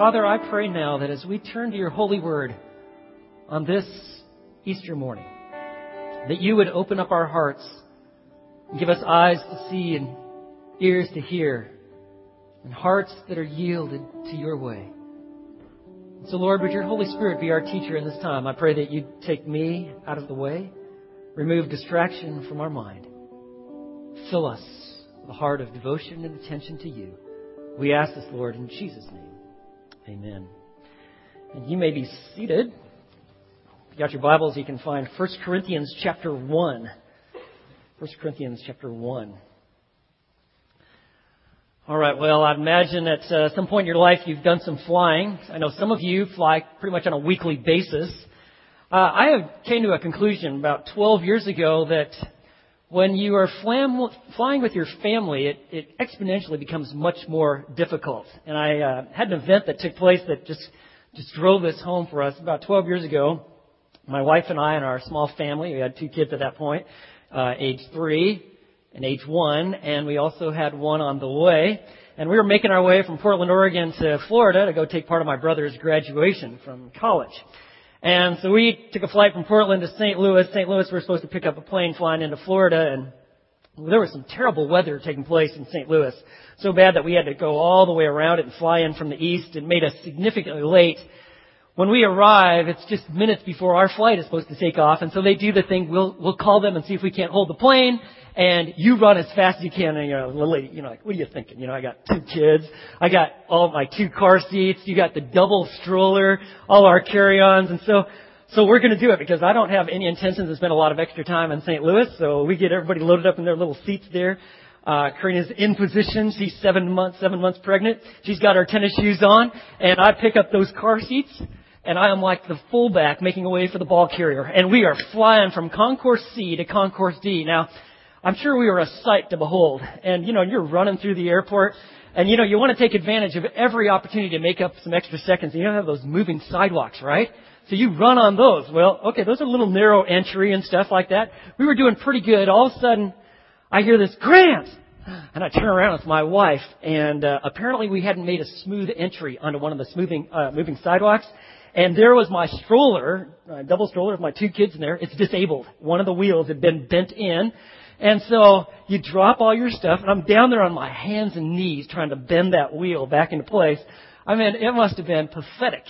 Father, I pray now that as we turn to your holy word on this Easter morning, that you would open up our hearts and give us eyes to see and ears to hear and hearts that are yielded to your way. So, Lord, would your Holy Spirit be our teacher in this time? I pray that you'd take me out of the way, remove distraction from our mind, fill us with a heart of devotion and attention to you. We ask this, Lord, in Jesus' name. Amen. And you may be seated. If you got your Bibles, you can find 1 Corinthians chapter 1. 1 Corinthians chapter 1. All right. Well, I'd imagine at uh, some point in your life you've done some flying. I know some of you fly pretty much on a weekly basis. Uh, I came to a conclusion about 12 years ago that when you are flam- flying with your family, it, it, exponentially becomes much more difficult. And I uh, had an event that took place that just just drove this home for us about 12 years ago. My wife and I and our small family, we had two kids at that point, uh, age three and age one, and we also had one on the way. And we were making our way from Portland, Oregon to Florida to go take part of my brother's graduation from college. And so we took a flight from Portland to St. Louis. St. Louis, we were supposed to pick up a plane flying into Florida, and there was some terrible weather taking place in St. Louis. So bad that we had to go all the way around it and fly in from the east. It made us significantly late. When we arrive, it's just minutes before our flight is supposed to take off, and so they do the thing, we'll, we'll call them and see if we can't hold the plane, and you run as fast as you can, and you're like, you know, like, what are you thinking? You know, I got two kids, I got all my two car seats, you got the double stroller, all our carry-ons, and so, so we're going to do it because I don't have any intentions to spend a lot of extra time in St. Louis, so we get everybody loaded up in their little seats there. Uh, Karina's in position. She's seven months, seven months pregnant. She's got her tennis shoes on, and I pick up those car seats, and I am like the fullback making a way for the ball carrier, and we are flying from concourse C to concourse D. Now, I'm sure we were a sight to behold. And, you know, you're running through the airport, and, you know, you want to take advantage of every opportunity to make up some extra seconds. You don't have those moving sidewalks, right? So you run on those. Well, okay, those are a little narrow entry and stuff like that. We were doing pretty good. All of a sudden, I hear this, Grant! And I turn around, it's my wife, and uh, apparently we hadn't made a smooth entry onto one of the smoothing, uh, moving sidewalks. And there was my stroller, uh, double stroller with my two kids in there. It's disabled. One of the wheels had been bent in. And so you drop all your stuff, and I'm down there on my hands and knees trying to bend that wheel back into place. I mean, it must have been pathetic.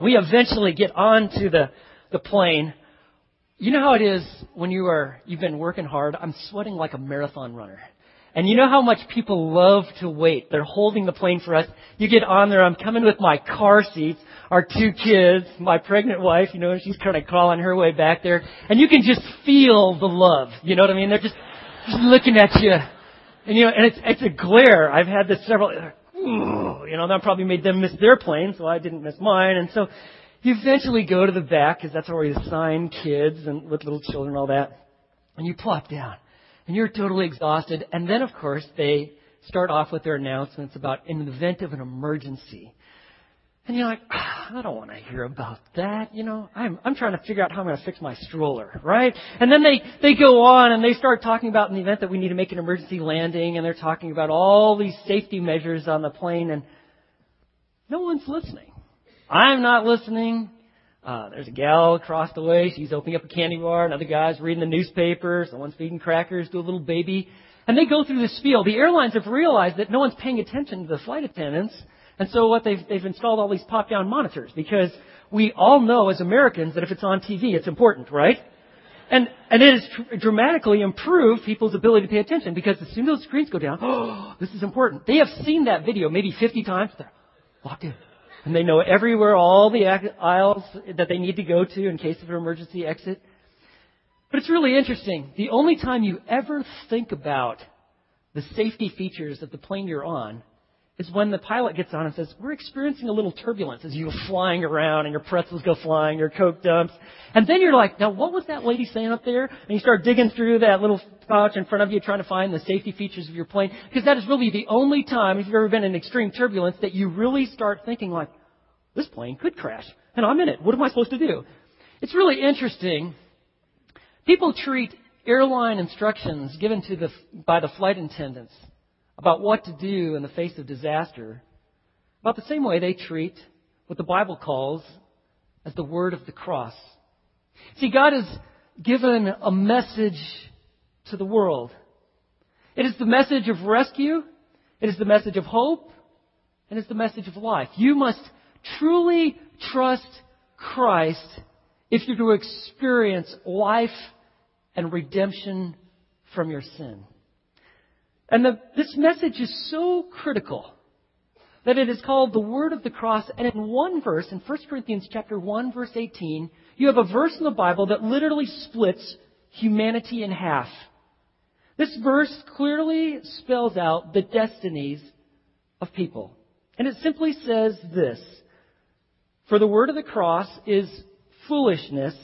We eventually get onto the, the plane. You know how it is when you are, you've been working hard? I'm sweating like a marathon runner. And you know how much people love to wait. They're holding the plane for us. You get on there, I'm coming with my car seats, our two kids, my pregnant wife, you know, she's kind of crawling her way back there. And you can just feel the love. You know what I mean? They're just, just looking at you. And you know, and it's, it's a glare. I've had this several, you know, that probably made them miss their plane, so I didn't miss mine. And so you eventually go to the back, because that's where we assign kids and with little children and all that. And you plop down and you're totally exhausted. And then, of course, they start off with their announcements about in the event of an emergency. And you're like, ah, I don't want to hear about that. You know, I'm, I'm trying to figure out how I'm going to fix my stroller, right? And then they, they go on and they start talking about in the event that we need to make an emergency landing and they're talking about all these safety measures on the plane and no one's listening. I'm not listening. Uh, there's a gal across the way. She's opening up a candy bar. Another guy's reading the newspaper. Someone's feeding crackers to a little baby. And they go through this spiel. The airlines have realized that no one's paying attention to the flight attendants. And so what they've, they've installed all these pop-down monitors because we all know as Americans that if it's on TV, it's important, right? And, and it has tr- dramatically improved people's ability to pay attention because as soon as those screens go down, oh, this is important. They have seen that video maybe 50 times. They're locked in. And they know everywhere all the aisles that they need to go to in case of an emergency exit. But it's really interesting. The only time you ever think about the safety features of the plane you're on is when the pilot gets on and says, we're experiencing a little turbulence as you're flying around and your pretzels go flying, your Coke dumps. And then you're like, now what was that lady saying up there? And you start digging through that little pouch in front of you trying to find the safety features of your plane. Because that is really the only time, if you've ever been in extreme turbulence, that you really start thinking like, this plane could crash. And I'm in it. What am I supposed to do? It's really interesting. People treat airline instructions given to the, by the flight attendants about what to do in the face of disaster about the same way they treat what the Bible calls as the word of the cross. See, God has given a message to the world. It is the message of rescue. It is the message of hope. And it's the message of life. You must truly trust Christ if you're to experience life and redemption from your sin. And the, this message is so critical that it is called the word of the cross. And in one verse, in 1 Corinthians chapter 1, verse 18, you have a verse in the Bible that literally splits humanity in half. This verse clearly spells out the destinies of people. And it simply says this For the word of the cross is foolishness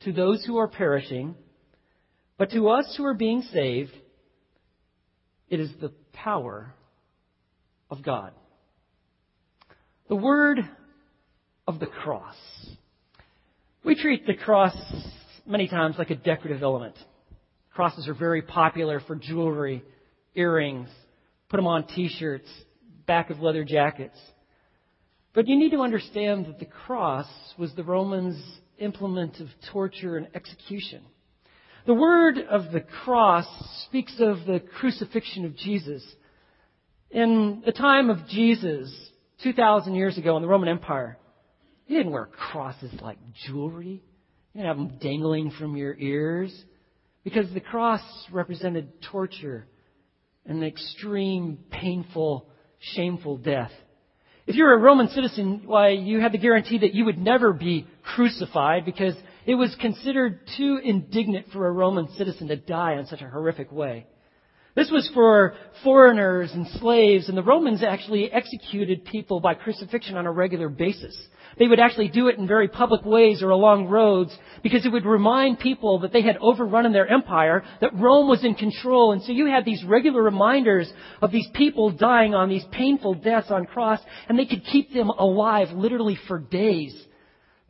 to those who are perishing, but to us who are being saved, it is the power of God. The word of the cross. We treat the cross many times like a decorative element. Crosses are very popular for jewelry, earrings, put them on t-shirts, back of leather jackets. But you need to understand that the cross was the Romans' implement of torture and execution. The word of the cross speaks of the crucifixion of Jesus. In the time of Jesus, 2,000 years ago in the Roman Empire, you didn't wear crosses like jewelry. You didn't have them dangling from your ears. Because the cross represented torture and extreme, painful, shameful death. If you were a Roman citizen, why, you had the guarantee that you would never be crucified because it was considered too indignant for a Roman citizen to die in such a horrific way. This was for foreigners and slaves, and the Romans actually executed people by crucifixion on a regular basis. They would actually do it in very public ways or along roads because it would remind people that they had overrun in their empire, that Rome was in control. And so you had these regular reminders of these people dying on these painful deaths on cross, and they could keep them alive literally for days.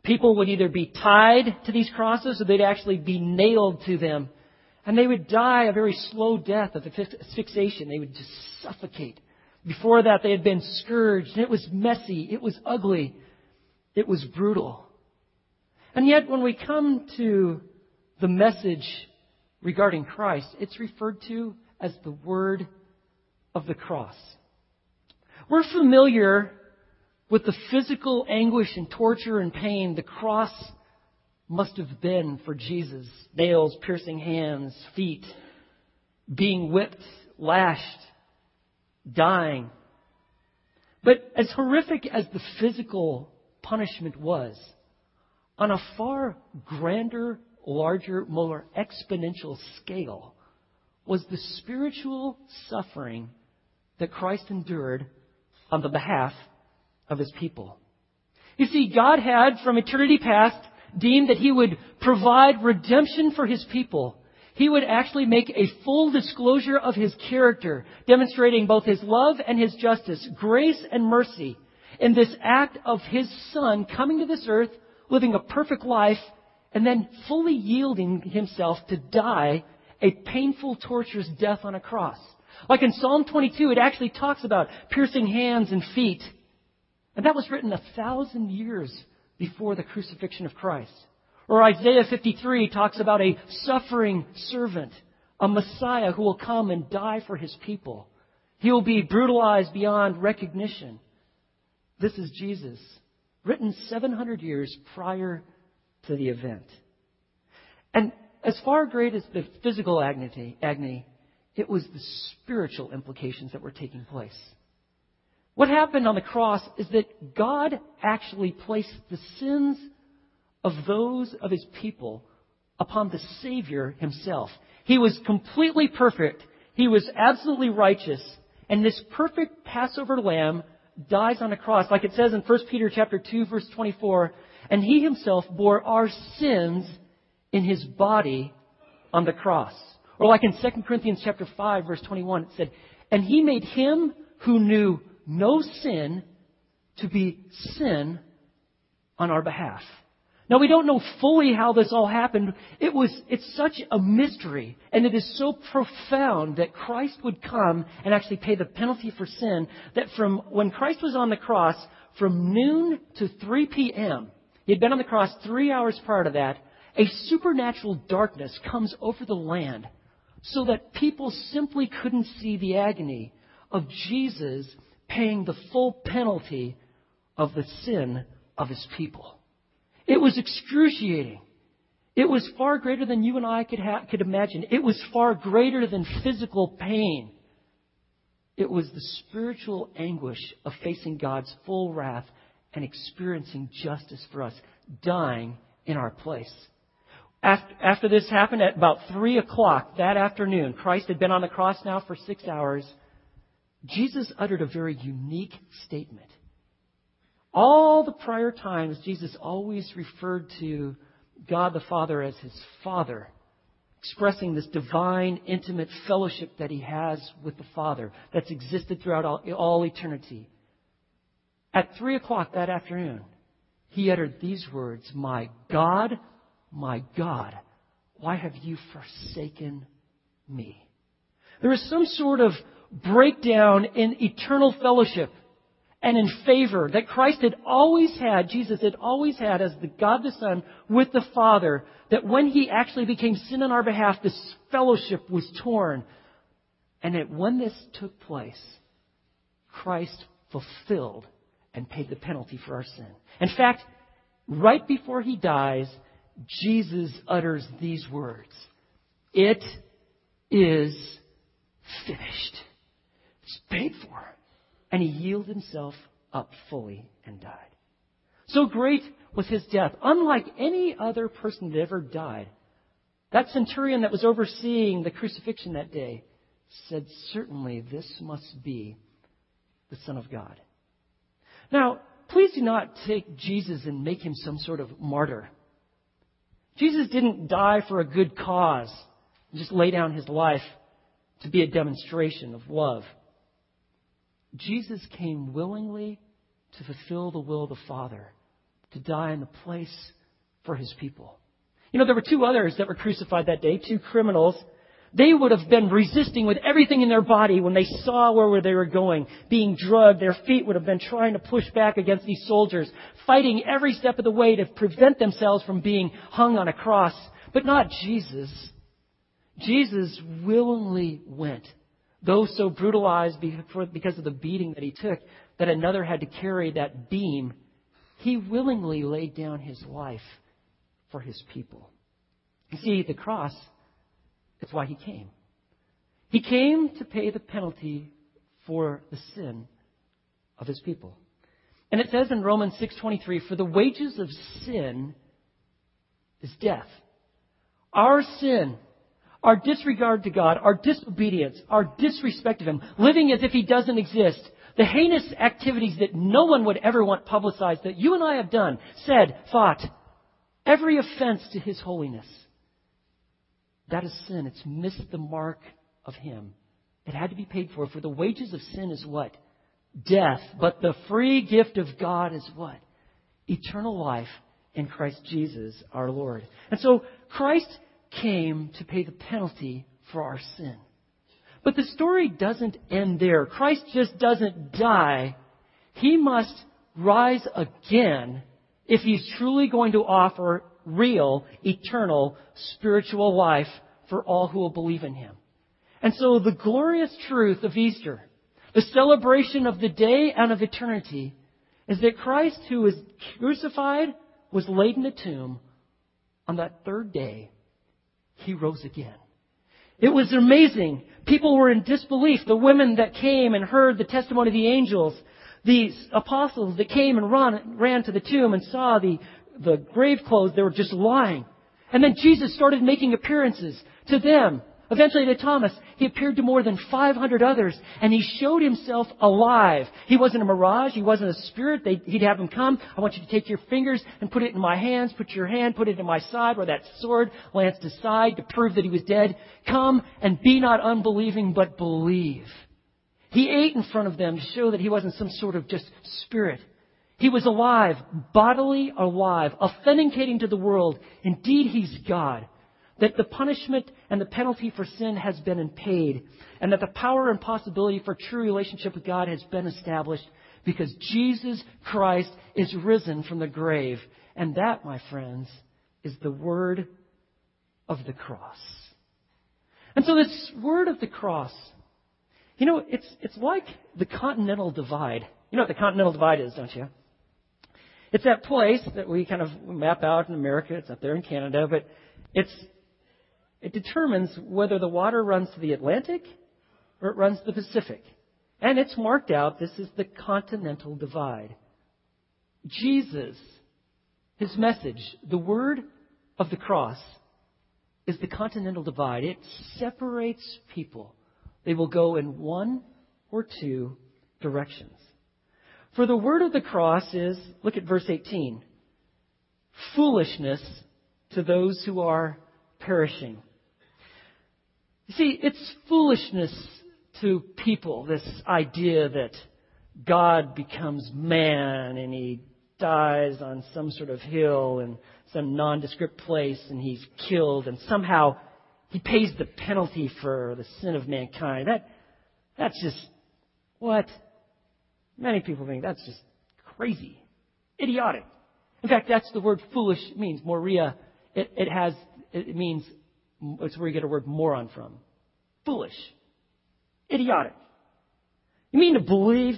People would either be tied to these crosses or they'd actually be nailed to them. And they would die a very slow death of asphyxiation. They would just suffocate. Before that, they had been scourged, it was messy. It was ugly. It was brutal. And yet, when we come to the message regarding Christ, it's referred to as the word of the cross. We're familiar with the physical anguish and torture and pain the cross must have been for Jesus. Nails piercing hands, feet, being whipped, lashed, dying. But as horrific as the physical punishment was, on a far grander, larger, more exponential scale, was the spiritual suffering that Christ endured on the behalf of his people. You see, God had, from eternity past, deemed that he would provide redemption for his people. He would actually make a full disclosure of his character, demonstrating both his love and his justice, grace and mercy, in this act of his son coming to this earth, living a perfect life, and then fully yielding himself to die a painful, torturous death on a cross. Like in Psalm 22, it actually talks about piercing hands and feet. And that was written a thousand years before the crucifixion of Christ. Or Isaiah 53 talks about a suffering servant, a Messiah who will come and die for his people. He will be brutalized beyond recognition. This is Jesus, written 700 years prior to the event. And as far great as the physical agony, agony, it was the spiritual implications that were taking place. What happened on the cross is that God actually placed the sins of those of his people upon the Savior himself. He was completely perfect. He was absolutely righteous. And this perfect Passover lamb dies on a cross, like it says in 1 Peter chapter 2, verse 24, and he himself bore our sins in his body on the cross. Or like in 2 Corinthians chapter 5, verse 21, it said, and he made him who knew no sin to be sin on our behalf. Now we don't know fully how this all happened. It was, it's such a mystery and it is so profound that Christ would come and actually pay the penalty for sin that from when Christ was on the cross, from noon to 3 p.m., he had been on the cross three hours prior to that, a supernatural darkness comes over the land so that people simply couldn't see the agony of Jesus paying the full penalty of the sin of his people. It was excruciating. It was far greater than you and I could, ha- could imagine. It was far greater than physical pain. It was the spiritual anguish of facing God's full wrath and experiencing justice for us, dying in our place. After, after this happened at about 3 o'clock that afternoon, Christ had been on the cross now for six hours. Jesus uttered a very unique statement. All the prior times, Jesus always referred to God the Father as his Father, expressing this divine, intimate fellowship that he has with the Father that's existed throughout all, all eternity. At three o'clock that afternoon, he uttered these words, My God, my God, why have you forsaken me? There is some sort of breakdown in eternal fellowship and in favor that Christ had always had, Jesus had always had as the God the Son with the Father, that when he actually became sin on our behalf, this fellowship was torn. And that when this took place, Christ fulfilled and paid the penalty for our sin. In fact, right before he dies, Jesus utters these words It is finished. It's paid for and he yielded himself up fully and died. So great was his death, unlike any other person that ever died. That centurion that was overseeing the crucifixion that day said, Certainly this must be the Son of God. Now, please do not take Jesus and make him some sort of martyr. Jesus didn't die for a good cause just lay down his life to be a demonstration of love. Jesus came willingly to fulfill the will of the Father, to die in the place for his people. You know, there were two others that were crucified that day, two criminals. They would have been resisting with everything in their body when they saw where they were going, being drugged. Their feet would have been trying to push back against these soldiers, fighting every step of the way to prevent themselves from being hung on a cross. But not Jesus. Jesus willingly went though so brutalized because of the beating that he took, that another had to carry that beam, he willingly laid down his life for his people. You see, the cross is why he came. He came to pay the penalty for the sin of his people. And it says in Romans 6:23, "For the wages of sin is death." Our sin our disregard to God, our disobedience, our disrespect of Him, living as if He doesn't exist, the heinous activities that no one would ever want publicized that you and I have done, said, thought, every offense to His holiness. That is sin. It's missed the mark of Him. It had to be paid for. For the wages of sin is what? Death. But the free gift of God is what? Eternal life in Christ Jesus our Lord. And so Christ came to pay the penalty for our sin. But the story doesn't end there. Christ just doesn't die. He must rise again if he's truly going to offer real, eternal, spiritual life for all who will believe in him. And so the glorious truth of Easter, the celebration of the day and of eternity, is that Christ, who was crucified, was laid in a tomb on that third day he rose again. It was amazing. People were in disbelief. The women that came and heard the testimony of the angels, the apostles that came and run, ran to the tomb and saw the, the grave clothes, they were just lying. And then Jesus started making appearances to them Eventually to Thomas, he appeared to more than 500 others, and he showed himself alive. He wasn't a mirage. He wasn't a spirit. They, he'd have him come. I want you to take your fingers and put it in my hands. Put your hand, put it in my side where that sword lanced aside to prove that he was dead. Come and be not unbelieving, but believe. He ate in front of them to show that he wasn't some sort of just spirit. He was alive, bodily alive, authenticating to the world, indeed he's God. That the punishment and the penalty for sin has been paid, and that the power and possibility for true relationship with God has been established because Jesus Christ is risen from the grave. And that, my friends, is the word of the cross. And so this word of the cross, you know, it's, it's like the continental divide. You know what the continental divide is, don't you? It's that place that we kind of map out in America. It's up there in Canada, but it's, it determines whether the water runs to the Atlantic or it runs to the Pacific. And it's marked out. This is the continental divide. Jesus, his message, the word of the cross, is the continental divide. It separates people. They will go in one or two directions. For the word of the cross is, look at verse 18, foolishness to those who are perishing. You see, it's foolishness to people, this idea that God becomes man and he dies on some sort of hill in some nondescript place and he's killed and somehow he pays the penalty for the sin of mankind. That, that's just, what? Many people think that's just crazy, idiotic. In fact, that's the word foolish means. Moria, it, it has, it means, it's where you get a word moron from. Foolish. Idiotic. You mean to believe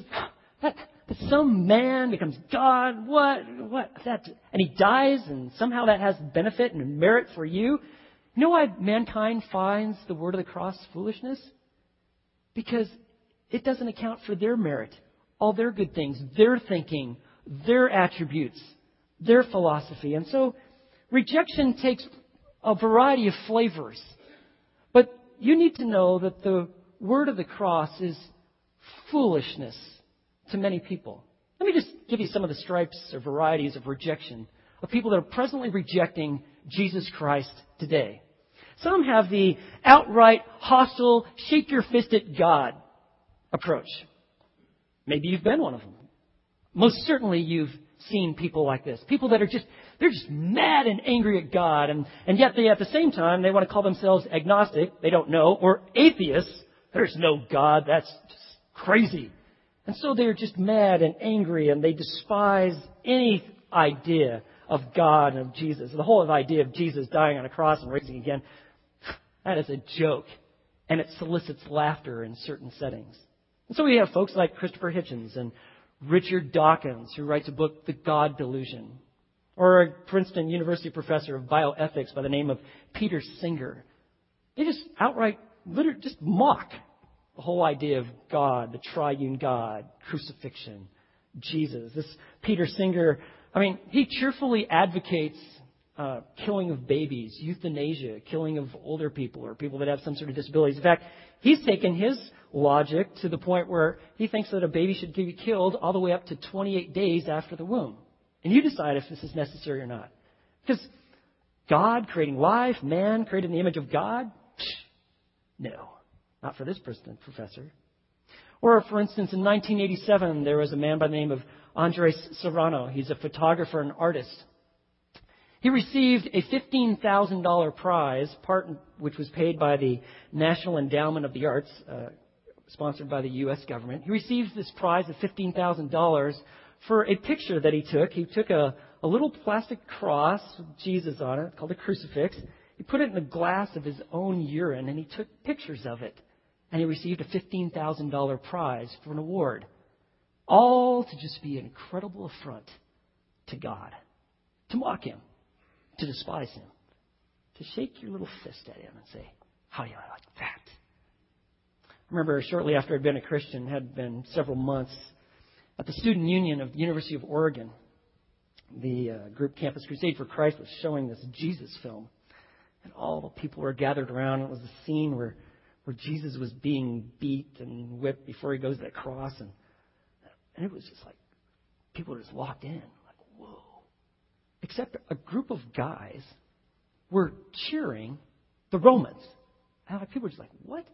that, that some man becomes God? What? What? That, and he dies and somehow that has benefit and merit for you? You know why mankind finds the word of the cross foolishness? Because it doesn't account for their merit all their good things, their thinking, their attributes, their philosophy. And so rejection takes a variety of flavors. But you need to know that the word of the cross is foolishness to many people. Let me just give you some of the stripes or varieties of rejection of people that are presently rejecting Jesus Christ today. Some have the outright hostile, shake your fist at God approach. Maybe you've been one of them. Most certainly you've seen people like this. People that are just, they're just mad and angry at God, and, and yet they, at the same time, they want to call themselves agnostic, they don't know, or atheists. There's no God, that's just crazy. And so they're just mad and angry, and they despise any idea of God and of Jesus. The whole idea of Jesus dying on a cross and rising again, that is a joke. And it solicits laughter in certain settings. And so we have folks like Christopher Hitchens and Richard Dawkins, who writes a book, The God Delusion, or a Princeton University professor of bioethics by the name of Peter Singer. They just outright, literally, just mock the whole idea of God, the triune God, crucifixion, Jesus. This Peter Singer, I mean, he cheerfully advocates uh, killing of babies, euthanasia, killing of older people or people that have some sort of disabilities. In fact, he's taken his logic to the point where he thinks that a baby should be killed all the way up to 28 days after the womb. And you decide if this is necessary or not. Because God creating life, man created in the image of God? No, not for this person, professor. Or, for instance, in 1987, there was a man by the name of Andres Serrano. He's a photographer and artist. He received a $15,000 prize, part which was paid by the National Endowment of the Arts, uh, sponsored by the U.S. government. He received this prize of $15,000 for a picture that he took. He took a, a little plastic cross with Jesus on it, called a crucifix. He put it in a glass of his own urine, and he took pictures of it. And he received a $15,000 prize for an award. All to just be an incredible affront to God, to mock him, to despise him, to shake your little fist at him and say, How do you like that? I remember shortly after I'd been a Christian, had been several months at the Student Union of the University of Oregon. The uh, group Campus Crusade for Christ was showing this Jesus film. And all the people were gathered around. It was a scene where, where Jesus was being beat and whipped before he goes to that cross. And, and it was just like, people just walked in. Except a group of guys were cheering the Romans. And people were just like, what?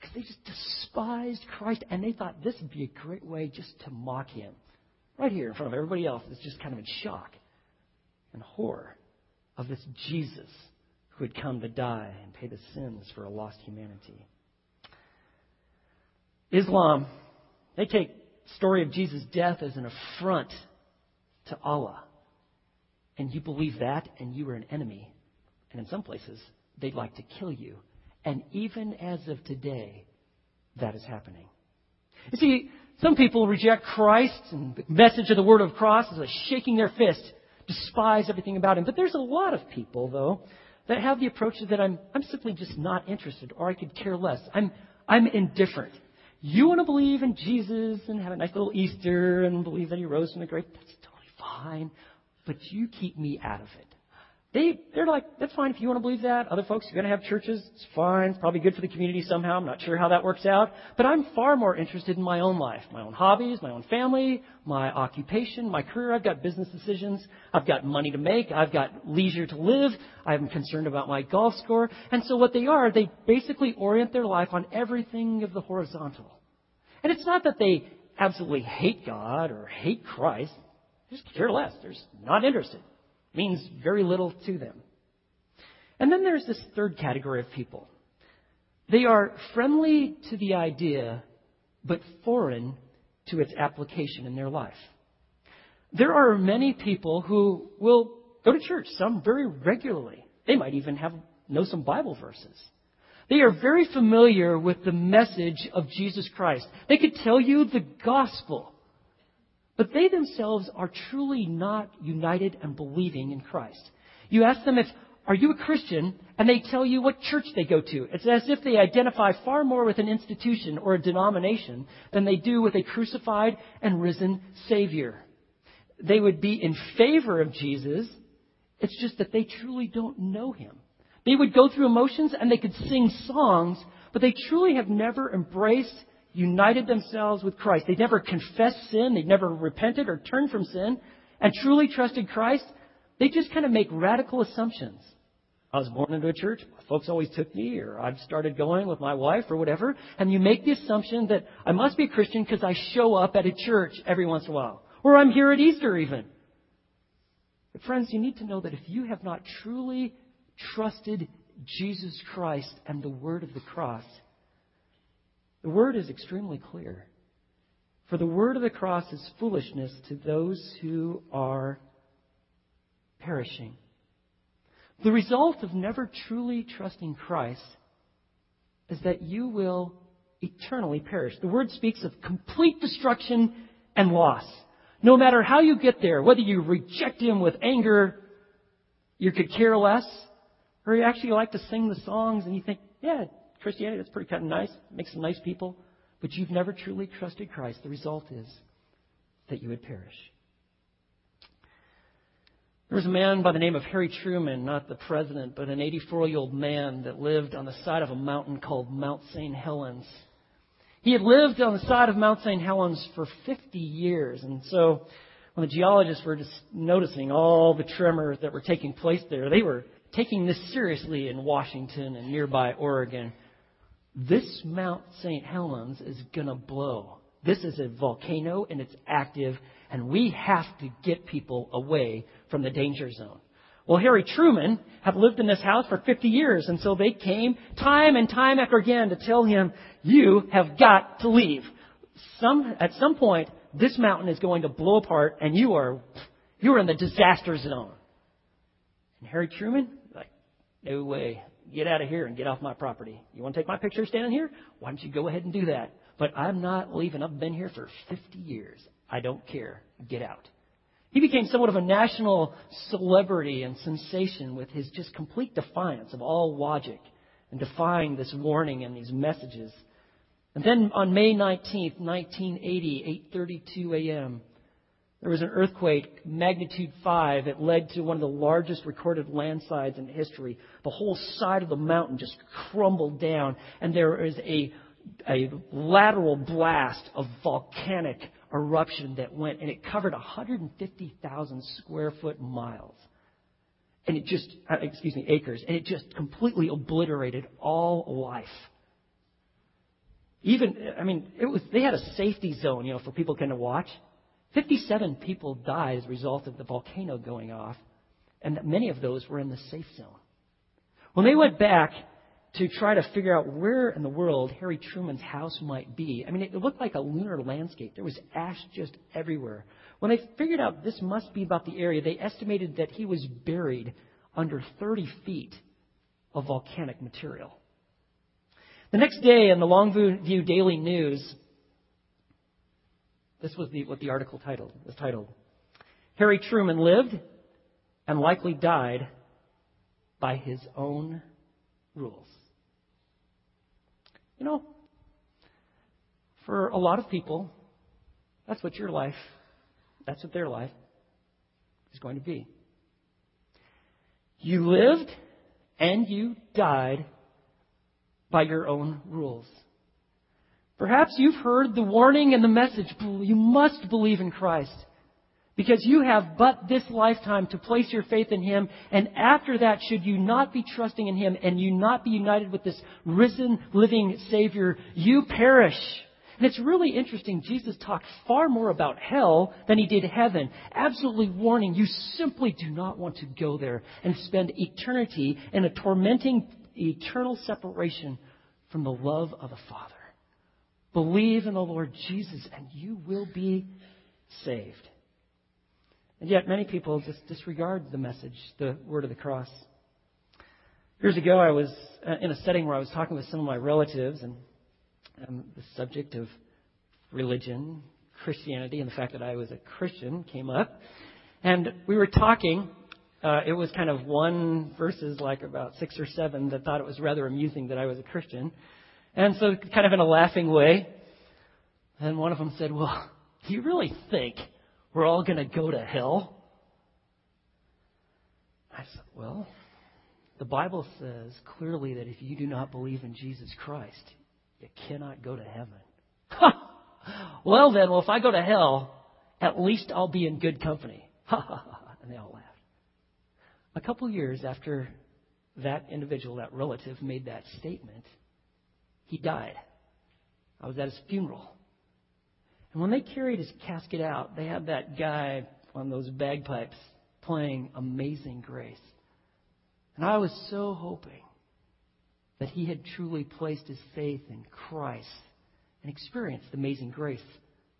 Because they just despised Christ and they thought this would be a great way just to mock him. right here in front of everybody else, is just kind of in shock and horror of this Jesus who had come to die and pay the sins for a lost humanity. Islam, they take the story of Jesus' death as an affront to Allah. And you believe that, and you are an enemy. And in some places, they'd like to kill you. And even as of today, that is happening. You see, some people reject Christ and the message of the word of cross as a shaking their fist, despise everything about him. But there's a lot of people, though, that have the approach that I'm, I'm simply just not interested or I could care less. I'm, I'm indifferent. You want to believe in Jesus and have a nice little Easter and believe that he rose from the grave. That's totally fine. But you keep me out of it. They, they're like, that's fine if you want to believe that. Other folks, you're going to have churches. It's fine. It's probably good for the community somehow. I'm not sure how that works out. But I'm far more interested in my own life, my own hobbies, my own family, my occupation, my career. I've got business decisions. I've got money to make. I've got leisure to live. I'm concerned about my golf score. And so what they are, they basically orient their life on everything of the horizontal. And it's not that they absolutely hate God or hate Christ. They just care less. They're not interested means very little to them. And then there's this third category of people. They are friendly to the idea, but foreign to its application in their life. There are many people who will go to church, some very regularly. They might even have know some Bible verses. They are very familiar with the message of Jesus Christ. They could tell you the gospel. But they themselves are truly not united and believing in Christ. You ask them if, are you a Christian? And they tell you what church they go to. It's as if they identify far more with an institution or a denomination than they do with a crucified and risen Savior. They would be in favor of Jesus. It's just that they truly don't know Him. They would go through emotions and they could sing songs, but they truly have never embraced united themselves with Christ. They never confessed sin. They never repented or turned from sin and truly trusted Christ. They just kind of make radical assumptions. I was born into a church. Folks always took me, or I've started going with my wife, or whatever. And you make the assumption that I must be a Christian because I show up at a church every once in a while. Or I'm here at Easter even. But friends, you need to know that if you have not truly trusted Jesus Christ and the word of the cross, the word is extremely clear. For the word of the cross is foolishness to those who are perishing. The result of never truly trusting Christ is that you will eternally perish. The word speaks of complete destruction and loss. No matter how you get there, whether you reject Him with anger, you could care less, or you actually like to sing the songs and you think, yeah, Christianity, that's pretty kind of nice, makes some nice people, but you've never truly trusted Christ. The result is that you would perish. There was a man by the name of Harry Truman, not the president, but an 84 year old man that lived on the side of a mountain called Mount St. Helens. He had lived on the side of Mount St. Helens for 50 years, and so when the geologists were just noticing all the tremors that were taking place there, they were taking this seriously in Washington and nearby Oregon this Mount St. Helens is going to blow. This is a volcano and it's active, and we have to get people away from the danger zone. Well, Harry Truman had lived in this house for 50 years, and so they came time and time after again to tell him, you have got to leave. Some, at some point, this mountain is going to blow apart, and you are, you are in the disaster zone. And Harry Truman, like, no way get out of here and get off my property. You want to take my picture standing here? Why don't you go ahead and do that? But I'm not leaving. I've been here for 50 years. I don't care. Get out. He became somewhat of a national celebrity and sensation with his just complete defiance of all logic and defying this warning and these messages. And then on May 19th, 1980, 8:32 a.m., there was an earthquake, magnitude 5. It led to one of the largest recorded landslides in history. The whole side of the mountain just crumbled down, and there is a, a lateral blast of volcanic eruption that went, and it covered 150,000 square foot miles. And it just, uh, excuse me, acres, and it just completely obliterated all life. Even, I mean, it was, they had a safety zone, you know, for people kind of watch. 57 people died as a result of the volcano going off, and many of those were in the safe zone. When they went back to try to figure out where in the world Harry Truman's house might be, I mean, it looked like a lunar landscape. There was ash just everywhere. When they figured out this must be about the area, they estimated that he was buried under 30 feet of volcanic material. The next day in the Longview Daily News, this was the, what the article titled, was titled. Harry Truman lived and likely died by his own rules. You know, for a lot of people, that's what your life, that's what their life is going to be. You lived and you died by your own rules. Perhaps you've heard the warning and the message, you must believe in Christ. Because you have but this lifetime to place your faith in Him, and after that, should you not be trusting in Him and you not be united with this risen, living Savior, you perish. And it's really interesting. Jesus talked far more about hell than he did heaven, absolutely warning you simply do not want to go there and spend eternity in a tormenting, eternal separation from the love of the Father. Believe in the Lord Jesus and you will be saved. And yet, many people just disregard the message, the word of the cross. Years ago, I was uh, in a setting where I was talking with some of my relatives, and um, the subject of religion, Christianity, and the fact that I was a Christian came up. And we were talking. Uh, it was kind of one versus like about six or seven that thought it was rather amusing that I was a Christian. And so, kind of in a laughing way, and one of them said, Well, do you really think we're all going to go to hell? I said, Well, the Bible says clearly that if you do not believe in Jesus Christ, you cannot go to heaven. Ha! Well, then, well, if I go to hell, at least I'll be in good company. Ha! And they all laughed. A couple years after that individual, that relative, made that statement, he died. I was at his funeral. And when they carried his casket out, they had that guy on those bagpipes playing Amazing Grace. And I was so hoping that he had truly placed his faith in Christ and experienced the amazing grace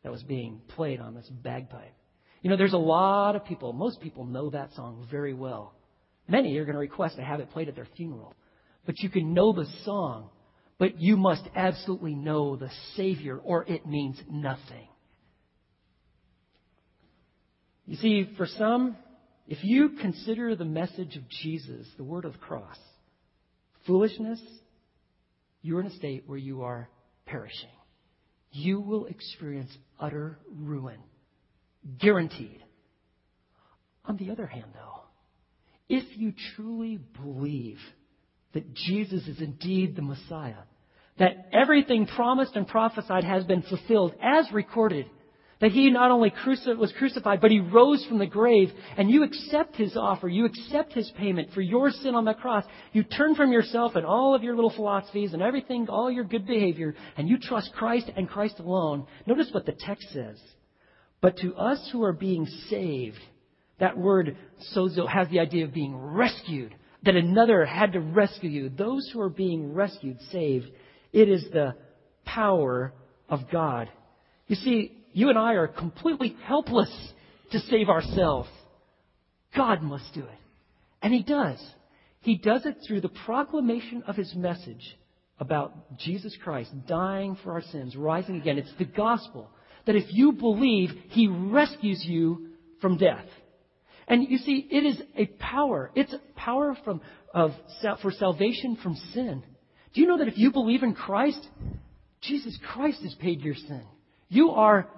that was being played on this bagpipe. You know, there's a lot of people, most people know that song very well. Many are going to request to have it played at their funeral. But you can know the song but you must absolutely know the Savior, or it means nothing. You see, for some, if you consider the message of Jesus, the word of the cross, foolishness, you're in a state where you are perishing. You will experience utter ruin. Guaranteed. On the other hand, though, if you truly believe that Jesus is indeed the Messiah, that everything promised and prophesied has been fulfilled as recorded, that he not only was crucified, but he rose from the grave, and you accept his offer, you accept his payment for your sin on the cross. You turn from yourself and all of your little philosophies and everything, all your good behavior, and you trust Christ and Christ alone. Notice what the text says. But to us who are being saved, that word sozo has the idea of being rescued that another had to rescue you. Those who are being rescued, saved, it is the power of God. You see, you and I are completely helpless to save ourselves. God must do it. And He does. He does it through the proclamation of His message about Jesus Christ dying for our sins, rising again. It's the gospel that if you believe, He rescues you from death. And you see, it is a power. It's power from, of, for salvation from sin. Do you know that if you believe in Christ, Jesus Christ has paid your sin? You are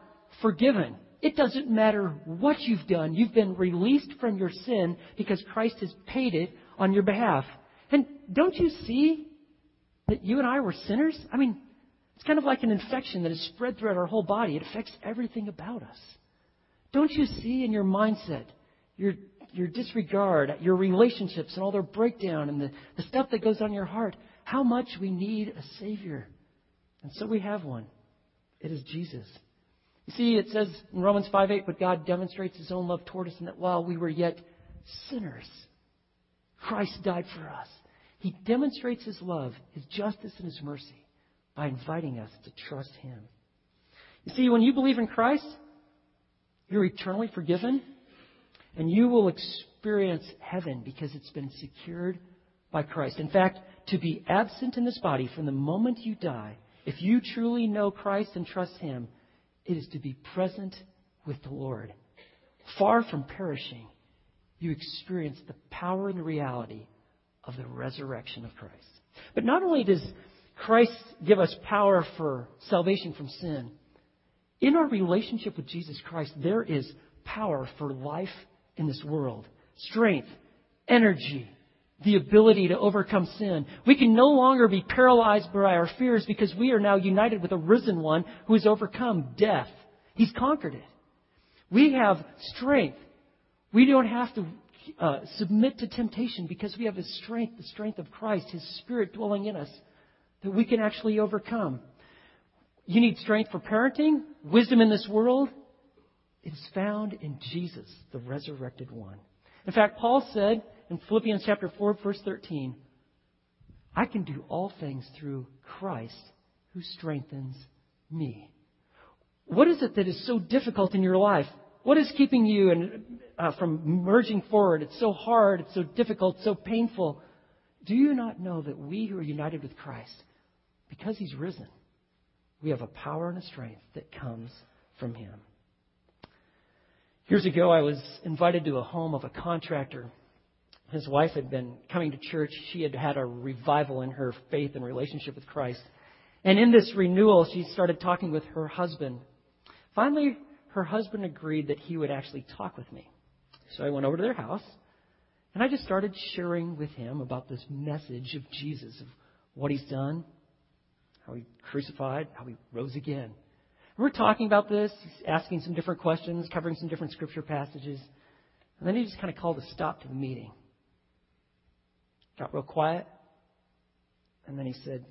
forgiven. It doesn't matter what you've done. You've been released from your sin because Christ has paid it on your behalf. And don't you see that you and I were sinners? I mean, it's kind of like an infection that is spread throughout our whole body. It affects everything about us. Don't you see in your mindset your, your disregard, your relationships and all their breakdown and the, the stuff that goes on your heart, how much we need a Savior. And so we have one. It is Jesus. You see, it says in Romans 5 8, but God demonstrates his own love toward us in that while we were yet sinners, Christ died for us. He demonstrates his love, his justice, and his mercy by inviting us to trust him. You see, when you believe in Christ, you're eternally forgiven, and you will experience heaven because it's been secured by Christ. In fact, to be absent in this body from the moment you die, if you truly know Christ and trust him, it is to be present with the Lord. Far from perishing, you experience the power and reality of the resurrection of Christ. But not only does Christ give us power for salvation from sin, in our relationship with Jesus Christ, there is power for life in this world strength, energy, the ability to overcome sin. We can no longer be paralyzed by our fears because we are now united with a risen one who has overcome death. He's conquered it. We have strength. We don't have to uh, submit to temptation because we have His strength, the strength of Christ, His Spirit dwelling in us, that we can actually overcome. You need strength for parenting, wisdom in this world. Is found in Jesus, the resurrected one. In fact, Paul said in Philippians chapter 4, verse 13, I can do all things through Christ who strengthens me. What is it that is so difficult in your life? What is keeping you in, uh, from merging forward? It's so hard, it's so difficult, so painful. Do you not know that we who are united with Christ, because He's risen, we have a power and a strength that comes from Him? Years ago, I was invited to a home of a contractor. His wife had been coming to church. She had had a revival in her faith and relationship with Christ. And in this renewal, she started talking with her husband. Finally, her husband agreed that he would actually talk with me. So I went over to their house and I just started sharing with him about this message of Jesus, of what he's done, how he crucified, how he rose again. We're talking about this, asking some different questions, covering some different scripture passages. And then he just kind of called a stop to the meeting. Got real quiet. And then he said,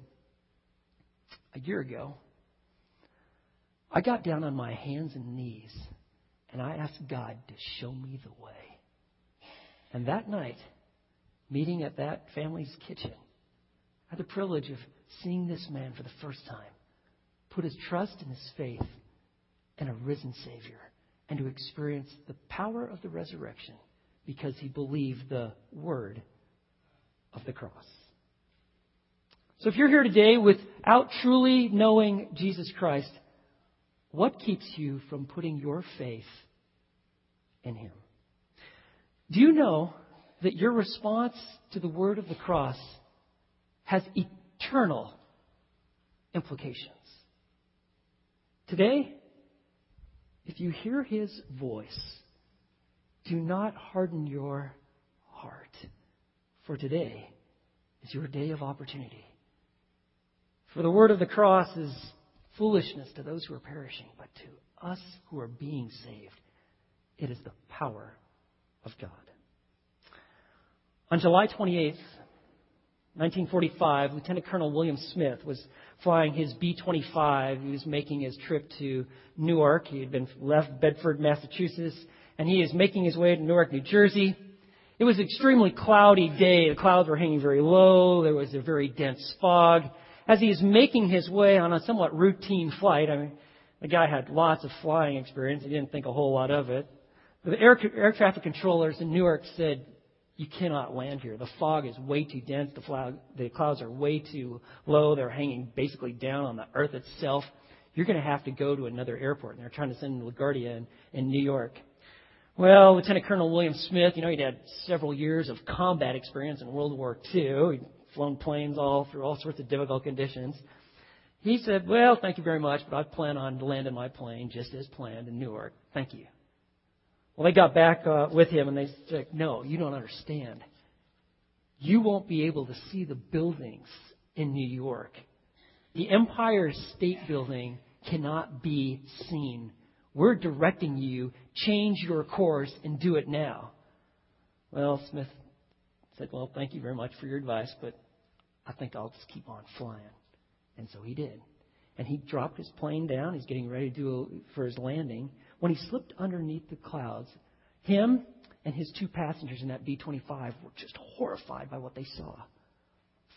A year ago, I got down on my hands and knees and I asked God to show me the way. And that night, meeting at that family's kitchen, I had the privilege of seeing this man for the first time put his trust in his faith in a risen Savior and to experience the power of the resurrection because he believed the word of the cross. So if you're here today without truly knowing Jesus Christ, what keeps you from putting your faith in Him? Do you know that your response to the word of the cross has eternal implications? Today, if you hear His voice, do not harden your heart, for today is your day of opportunity. For the word of the cross is foolishness to those who are perishing, but to us who are being saved, it is the power of God. On July 28th, 1945, Lieutenant Colonel William Smith was flying his B 25. He was making his trip to Newark. He had been left Bedford, Massachusetts, and he is making his way to Newark, New Jersey. It was an extremely cloudy day. The clouds were hanging very low. There was a very dense fog as he is making his way on a somewhat routine flight, I mean, the guy had lots of flying experience. He didn't think a whole lot of it. The air, air traffic controllers in Newark said, you cannot land here. The fog is way too dense. The, flag, the clouds are way too low. They're hanging basically down on the earth itself. You're going to have to go to another airport. And they're trying to send LaGuardia in, in New York. Well, Lieutenant Colonel William Smith, you know, he'd had several years of combat experience in World War II. He'd flown planes all through all sorts of difficult conditions. He said, Well, thank you very much, but I plan on landing my plane just as planned in Newark. Thank you. Well, they got back uh, with him and they said, No, you don't understand. You won't be able to see the buildings in New York. The Empire State Building cannot be seen. We're directing you, change your course and do it now. Well, Smith said, Well, thank you very much for your advice, but I think I'll just keep on flying. And so he did. and he dropped his plane down. He's getting ready to do a, for his landing. When he slipped underneath the clouds, him and his two passengers in that B 25 were just horrified by what they saw.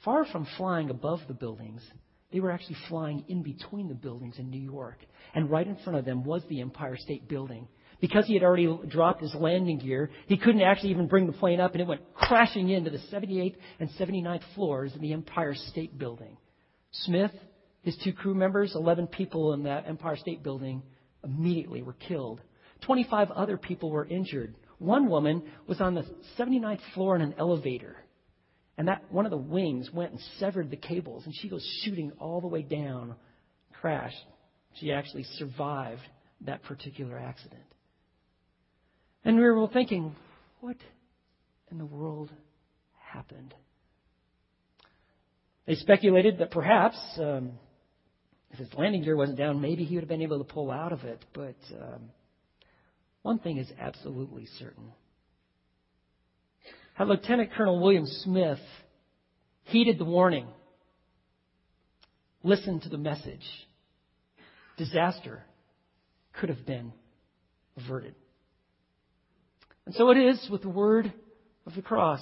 Far from flying above the buildings, they were actually flying in between the buildings in New York. And right in front of them was the Empire State Building. Because he had already dropped his landing gear, he couldn't actually even bring the plane up, and it went crashing into the 78th and 79th floors of the Empire State Building. Smith, his two crew members, 11 people in that Empire State Building, immediately were killed. 25 other people were injured. One woman was on the 79th floor in an elevator. And that one of the wings went and severed the cables, and she goes shooting all the way down, crashed. She actually survived that particular accident. And we were all thinking, what in the world happened? They speculated that perhaps, um, if his landing gear wasn't down, maybe he would have been able to pull out of it. But um, one thing is absolutely certain. Had Lieutenant Colonel William Smith heeded the warning, listened to the message, disaster could have been averted. And so it is with the word of the cross.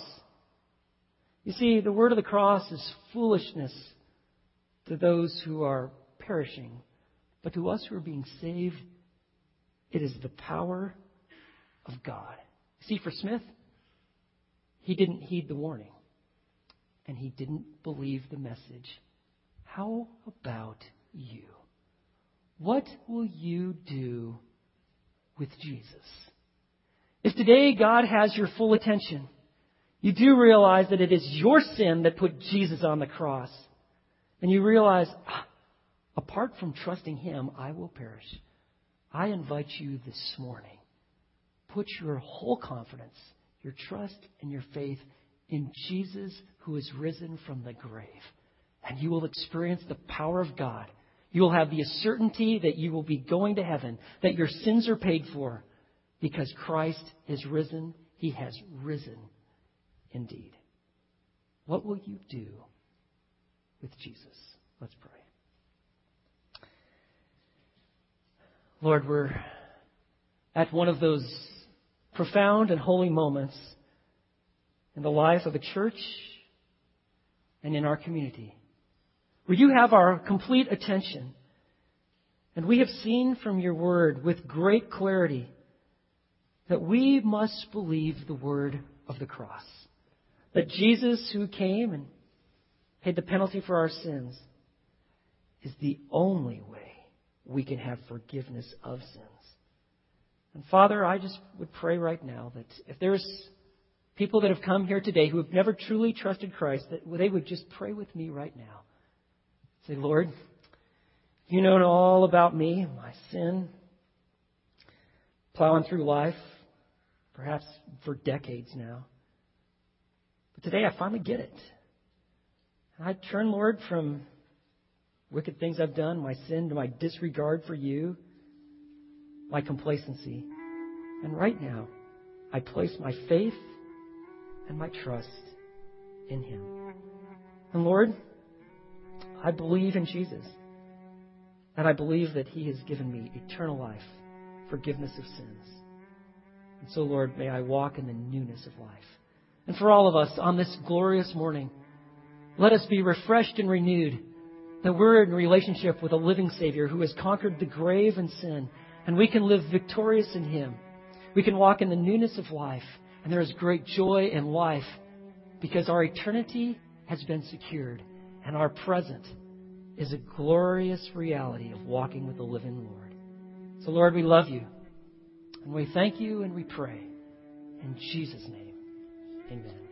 You see, the word of the cross is foolishness to those who are perishing, but to us who are being saved, it is the power of God. See, for Smith, he didn't heed the warning, and he didn't believe the message. How about you? What will you do with Jesus? If today God has your full attention, you do realize that it is your sin that put Jesus on the cross. And you realize, ah, apart from trusting Him, I will perish. I invite you this morning, put your whole confidence, your trust, and your faith in Jesus who is risen from the grave. And you will experience the power of God. You will have the certainty that you will be going to heaven, that your sins are paid for, because Christ is risen. He has risen indeed. What will you do with Jesus? Let's pray. Lord, we're at one of those profound and holy moments in the life of the church and in our community where you have our complete attention. And we have seen from your word with great clarity that we must believe the word of the cross. That Jesus, who came and paid the penalty for our sins, is the only way we can have forgiveness of sins. And Father, I just would pray right now that if there's people that have come here today who have never truly trusted Christ, that they would just pray with me right now. Say, Lord, you know all about me, my sin, plowing through life, perhaps for decades now. But today I finally get it. I turn, Lord, from wicked things I've done, my sin, my disregard for you, my complacency. And right now, I place my faith and my trust in Him. And Lord, I believe in Jesus. And I believe that He has given me eternal life, forgiveness of sins. And so, Lord, may I walk in the newness of life. And for all of us on this glorious morning, let us be refreshed and renewed that we're in relationship with a living Savior who has conquered the grave and sin, and we can live victorious in Him. We can walk in the newness of life, and there is great joy in life because our eternity has been secured, and our present is a glorious reality of walking with the living Lord. So, Lord, we love you. And we thank you and we pray. In Jesus' name, amen.